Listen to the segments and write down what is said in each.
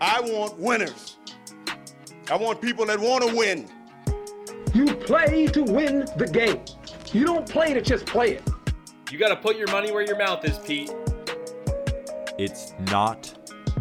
I want winners. I want people that want to win. You play to win the game. You don't play to just play it. You got to put your money where your mouth is, Pete. It's not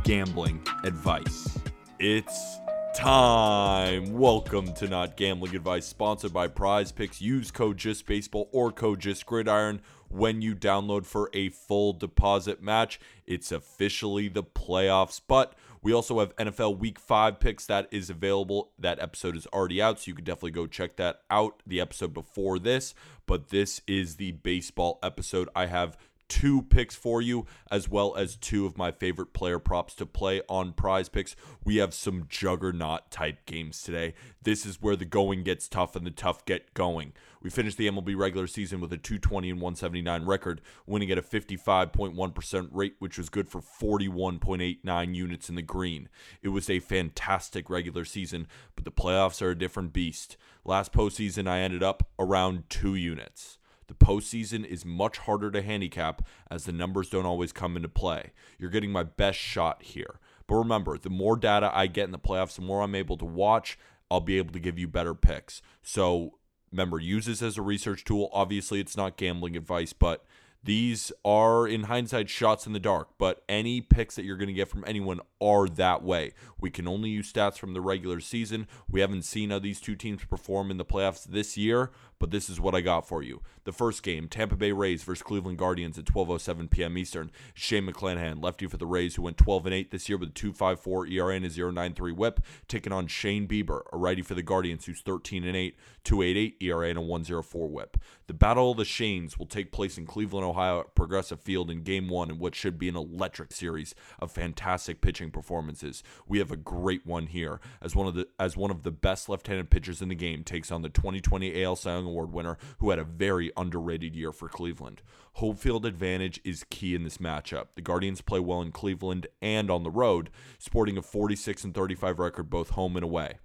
gambling advice. It's time. Welcome to Not Gambling Advice, sponsored by Prize Picks. Use code JustBaseball or code JustGridiron when you download for a full deposit match. It's officially the playoffs, but we also have NFL Week 5 picks that is available. That episode is already out, so you can definitely go check that out. The episode before this, but this is the baseball episode. I have two picks for you, as well as two of my favorite player props to play on prize picks. We have some juggernaut type games today. This is where the going gets tough and the tough get going. We finished the MLB regular season with a 220 and 179 record, winning at a 55.1% rate, which was good for 41.89 units in the green. It was a fantastic regular season, but the playoffs are a different beast. Last postseason, I ended up around two units. The postseason is much harder to handicap as the numbers don't always come into play. You're getting my best shot here. But remember, the more data I get in the playoffs, the more I'm able to watch, I'll be able to give you better picks. So remember, use this as a research tool. Obviously, it's not gambling advice, but these are, in hindsight, shots in the dark, but any picks that you're going to get from anyone are that way. We can only use stats from the regular season. We haven't seen how these two teams perform in the playoffs this year, but this is what I got for you. The first game, Tampa Bay Rays versus Cleveland Guardians at 12:07 p.m. Eastern. Shane McClanahan, lefty for the Rays, who went 12 and 8 this year with a 2.54 ERA and a 0.93 WHIP, taking on Shane Bieber, a righty for the Guardians, who's 13 and 8, 2.88 ERA and a 1.04 WHIP. The Battle of the Shanes will take place in Cleveland, Ohio, at Progressive Field in Game One in what should be an electric series of fantastic pitching performances. We have a great one here as one of the as one of the best left-handed pitchers in the game takes on the 2020 AL Cy Young Award winner who had a very underrated year for Cleveland. Home field advantage is key in this matchup. The Guardians play well in Cleveland and on the road, sporting a 46 and 35 record both home and away.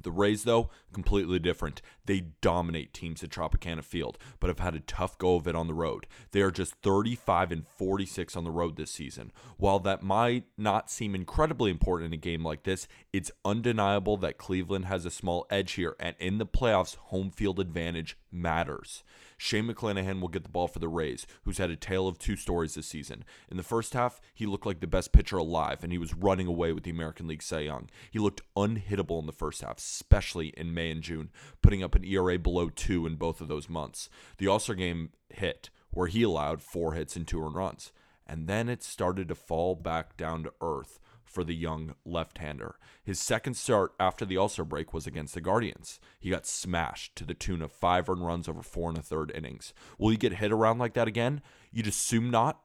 The Rays, though, completely different. They dominate teams at Tropicana Field, but have had a tough go of it on the road. They are just 35 and 46 on the road this season. While that might not seem incredibly important in a game like this, it's undeniable that Cleveland has a small edge here, and in the playoffs, home field advantage matters. Shane McClanahan will get the ball for the Rays, who's had a tale of two stories this season. In the first half, he looked like the best pitcher alive, and he was running away with the American League Cy Young. He looked unhittable in the first half, especially in May and June, putting up an ERA below two in both of those months. The All Star game hit, where he allowed four hits and two earned runs. And then it started to fall back down to earth for the young left hander. His second start after the All Star break was against the Guardians. He got smashed to the tune of five earned runs over four and a third innings. Will he get hit around like that again? You'd assume not,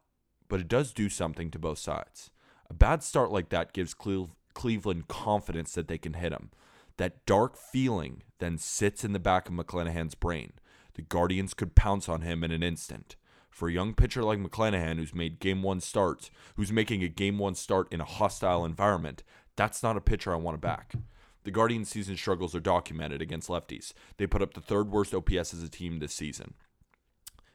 but it does do something to both sides. A bad start like that gives Cle- Cleveland confidence that they can hit him. That dark feeling then sits in the back of McClanahan's brain. The Guardians could pounce on him in an instant for a young pitcher like McClanahan who's made game one starts, who's making a game one start in a hostile environment, that's not a pitcher I want to back. The Guardians' season struggles are documented against lefties. They put up the third worst OPS as a team this season.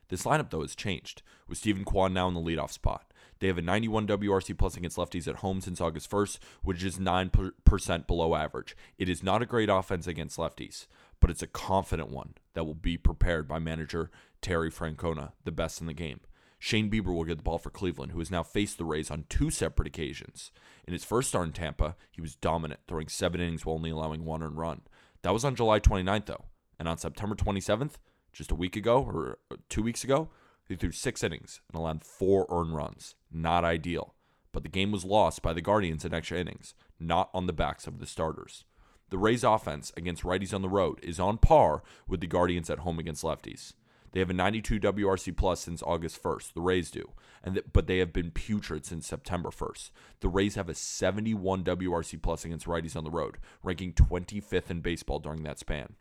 This lineup, though, has changed, with Steven Kwan now in the leadoff spot. They have a 91 WRC plus against lefties at home since August 1st, which is 9% below average. It is not a great offense against lefties, but it's a confident one that will be prepared by manager Terry Francona, the best in the game. Shane Bieber will get the ball for Cleveland, who has now faced the Rays on two separate occasions. In his first start in Tampa, he was dominant, throwing seven innings while only allowing one earned run. That was on July 29th, though. And on September 27th, just a week ago or uh, two weeks ago, he threw six innings and allowed four earned runs. Not ideal. But the game was lost by the Guardians in extra innings, not on the backs of the starters. The Rays' offense against righties on the road is on par with the Guardians at home against lefties. They have a 92 WRC plus since August 1st. The Rays do, and th- but they have been putrid since September 1st. The Rays have a 71 WRC plus against righties on the road, ranking 25th in baseball during that span.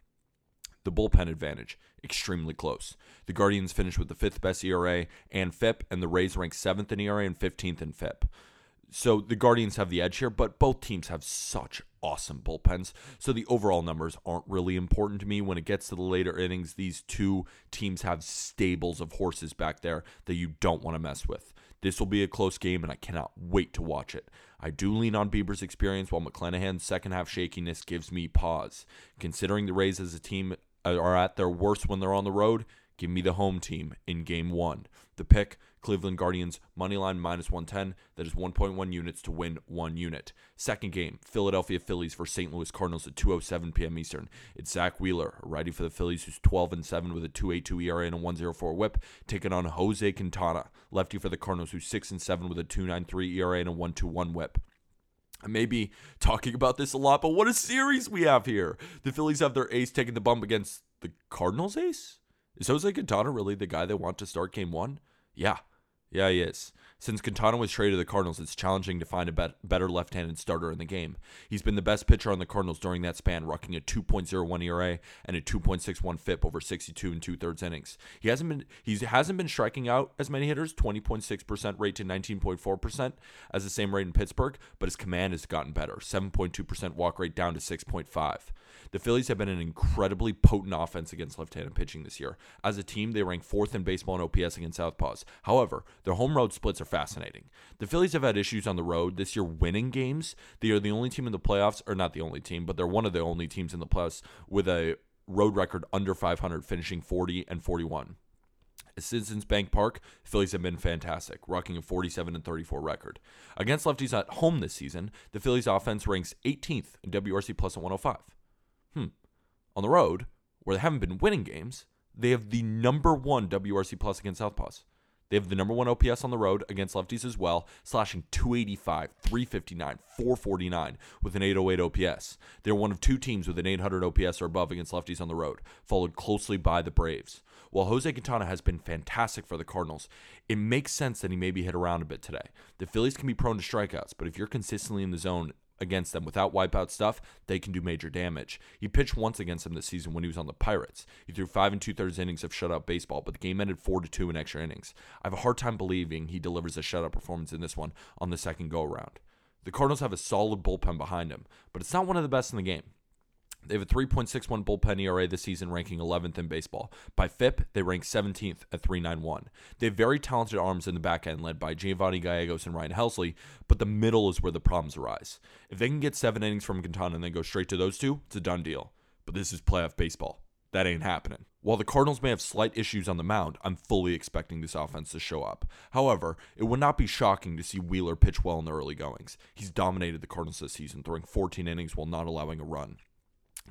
The bullpen advantage extremely close. The Guardians finished with the fifth best ERA and FIP, and the Rays rank seventh in ERA and 15th in FIP. So the Guardians have the edge here, but both teams have such awesome bullpens. So the overall numbers aren't really important to me. When it gets to the later innings, these two teams have stables of horses back there that you don't want to mess with. This will be a close game, and I cannot wait to watch it. I do lean on Bieber's experience, while McClanahan's second half shakiness gives me pause. Considering the Rays as a team Uh, are at their worst when they're on the road, give me the home team in game one. The pick Cleveland Guardians money line minus 110. That is 1.1 units to win one unit. Second game, Philadelphia Phillies for St. Louis Cardinals at 2:07 p.m. Eastern. It's Zack Wheeler, righty for the Phillies, who's 12 and 7 with a 2.82 ERA and a 1.04 WHIP, taking on Jose Quintana, lefty for the Cardinals, who's 6 and 7 with a 2.93 ERA and a 1.21 WHIP. I may be talking about this a lot, but what a series we have here. The Phillies have their ace taking the bump against the Cardinals ace? Is Jose Quintana really the guy they want to start game one? Yeah, yeah, he is. Since Quintana was traded to the Cardinals, it's challenging to find a bet- better left handed starter in the game. He's been the best pitcher on the Cardinals during that span, rocking a 2.01 ERA and a 2.61 FIP over 62 and two thirds innings. He hasn't been he hasn't been striking out as many hitters, 20.6% rate to 19.4% as the same rate in Pittsburgh, but his command has gotten better, 7.2% walk rate down to 6.5. The Phillies have been an incredibly potent offense against left-handed pitching this year. As a team, they rank fourth in baseball in OPS against southpaws. However, their home road splits are fascinating. The Phillies have had issues on the road this year winning games. They are the only team in the playoffs, or not the only team, but they're one of the only teams in the playoffs with a road record under 500, finishing 40 and 41. At Citizens Bank Park, Phillies have been fantastic, rocking a 47 and 34 record. Against lefties at home this season, the Phillies offense ranks 18th in WRC plus at 105. Hmm. On the road, where they haven't been winning games, they have the number one WRC plus against Southpaws. They have the number one OPS on the road against lefties as well, slashing 285, 359, 449 with an 808 OPS. They're one of two teams with an 800 OPS or above against lefties on the road, followed closely by the Braves. While Jose Quintana has been fantastic for the Cardinals, it makes sense that he may be hit around a bit today. The Phillies can be prone to strikeouts, but if you're consistently in the zone against them without wipeout stuff, they can do major damage. He pitched once against them this season when he was on the Pirates. He threw five and two thirds innings of shutout baseball, but the game ended four to two in extra innings. I have a hard time believing he delivers a shutout performance in this one on the second go around. The Cardinals have a solid bullpen behind him, but it's not one of the best in the game. They have a 3.61 bullpen ERA this season, ranking 11th in baseball. By FIP, they rank 17th at 3.91. They have very talented arms in the back end, led by Giovanni Gallegos and Ryan Helsley, but the middle is where the problems arise. If they can get seven innings from Quintana and then go straight to those two, it's a done deal. But this is playoff baseball. That ain't happening. While the Cardinals may have slight issues on the mound, I'm fully expecting this offense to show up. However, it would not be shocking to see Wheeler pitch well in the early goings. He's dominated the Cardinals this season, throwing 14 innings while not allowing a run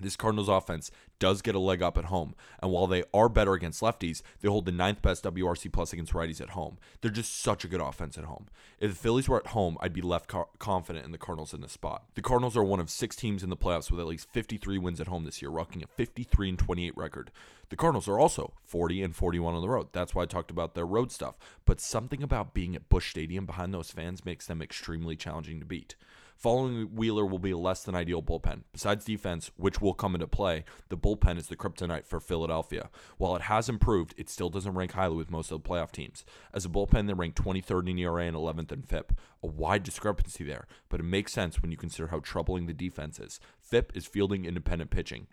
this Cardinals offense does get a leg up at home. And while they are better against lefties, they hold the ninth best WRC plus against righties at home. They're just such a good offense at home. If the Phillies were at home, I'd be left co- confident in the Cardinals in this spot. The Cardinals are one of six teams in the playoffs with at least 53 wins at home this year, rocking a 53 and 28 record. The Cardinals are also 40 and 41 on the road. That's why I talked about their road stuff. But something about being at Busch Stadium behind those fans makes them extremely challenging to beat. Following Wheeler will be a less than ideal bullpen. Besides defense, which will come into play, the bullpen is the kryptonite for Philadelphia. While it has improved, it still doesn't rank highly with most of the playoff teams. As a bullpen, they rank 23rd in ERA and 11th in FIP. A wide discrepancy there, but it makes sense when you consider how troubling the defense is. FIP is fielding independent pitching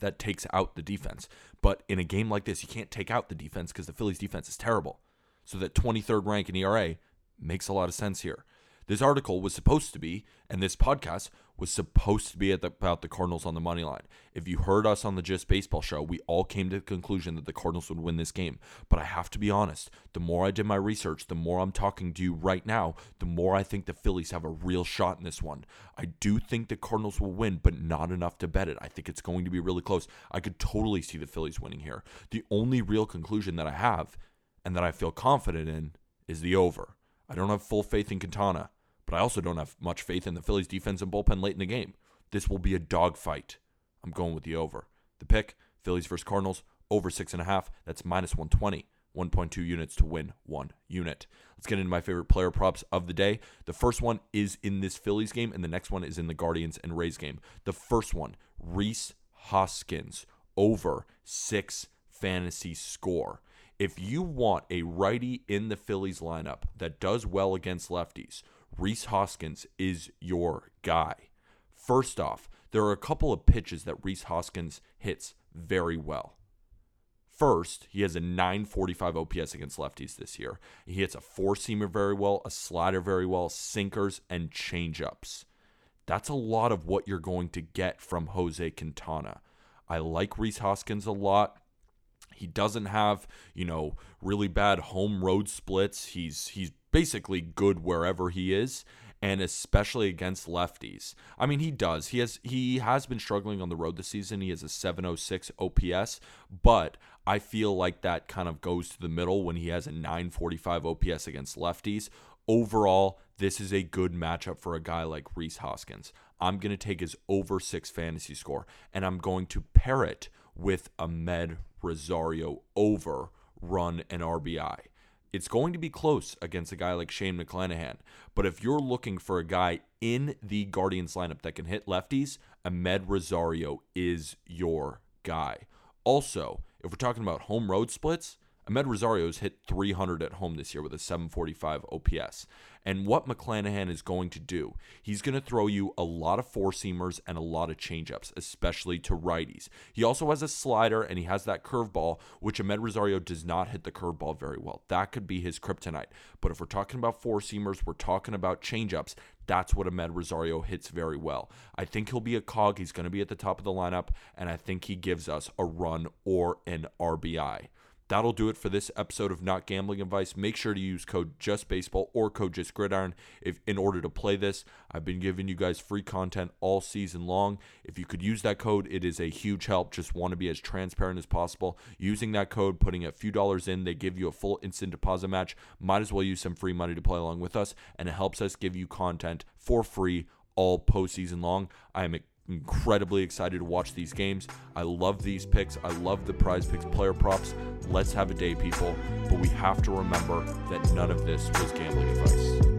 that takes out the defense. But in a game like this, you can't take out the defense because the Phillies defense is terrible. So that 23rd rank in ERA makes a lot of sense here. This article was supposed to be, and this podcast was supposed to be the, about the Cardinals on the money line. If you heard us on the Just Baseball show, we all came to the conclusion that the Cardinals would win this game. But I have to be honest, the more I did my research, the more I'm talking to you right now, the more I think the Phillies have a real shot in this one. I do think the Cardinals will win, but not enough to bet it. I think it's going to be really close. I could totally see the Phillies winning here. The only real conclusion that I have and that I feel confident in is the over. I don't have full faith in Quintana but I also don't have much faith in the Phillies defense and bullpen late in the game. This will be a dogfight. I'm going with the over. The pick, Phillies versus Cardinals, over six and a half. That's minus 120. 1.2 units to win one unit. Let's get into my favorite player props of the day. The first one is in this Phillies game, and the next one is in the Guardians and Rays game. The first one, Rhys Hoskins over six fantasy score. If you want a righty in the Phillies lineup that does well against lefties, Rhys Hoskins is your guy. First off, there are a couple of pitches that Rhys Hoskins hits very well. First, he has a 945 OPS against lefties this year. He hits a four seamer very well, a slider very well, sinkers, and changeups. That's a lot of what you're going to get from Jose Quintana. I like Rhys Hoskins a lot. He doesn't have, you know, really bad home road splits. He's he's basically good wherever he is and especially against lefties. I mean, he does. He has he has been struggling on the road this season. He has a 706 OPS, but I feel like that kind of goes to the middle when he has a 945 OPS against lefties. Overall, this is a good matchup for a guy like Rhys Hoskins. I'm going to take his over 6 fantasy score and I'm going to pair it with Amed Rosario over run and RBI. It's going to be close against a guy like Shane McClanahan. But if you're looking for a guy in the Guardians lineup that can hit lefties, Amed Rosario is your guy. Also, if we're talking about home road splits, Amed Rosario's hit 300 at home this year with a 745 OPS. And what McClanahan is going to do, he's going to throw you a lot of four seamers and a lot of changeups, especially to righties. He also has a slider and he has that curveball, which Amed Rosario does not hit the curveball very well. That could be his kryptonite. But if we're talking about four seamers, we're talking about changeups. That's what Amed Rosario hits very well. I think he'll be a cog. He's going to be at the top of the lineup, and I think he gives us a run or an RBI. That'll do it for this episode of Not Gambling Advice. Make sure to use code JustBaseball or code JustGridiron if in order to play this. I've been giving you guys free content all season long. If you could use that code, it is a huge help. Just want to be as transparent as possible. Using that code, putting a few dollars in, they give you a full instant deposit match. Might as well use some free money to play along with us, and it helps us give you content for free all postseason long. I am incredibly excited to watch these games. I love these picks. I love the prize picks player props. Let's have a day, people. But we have to remember that none of this was gambling advice.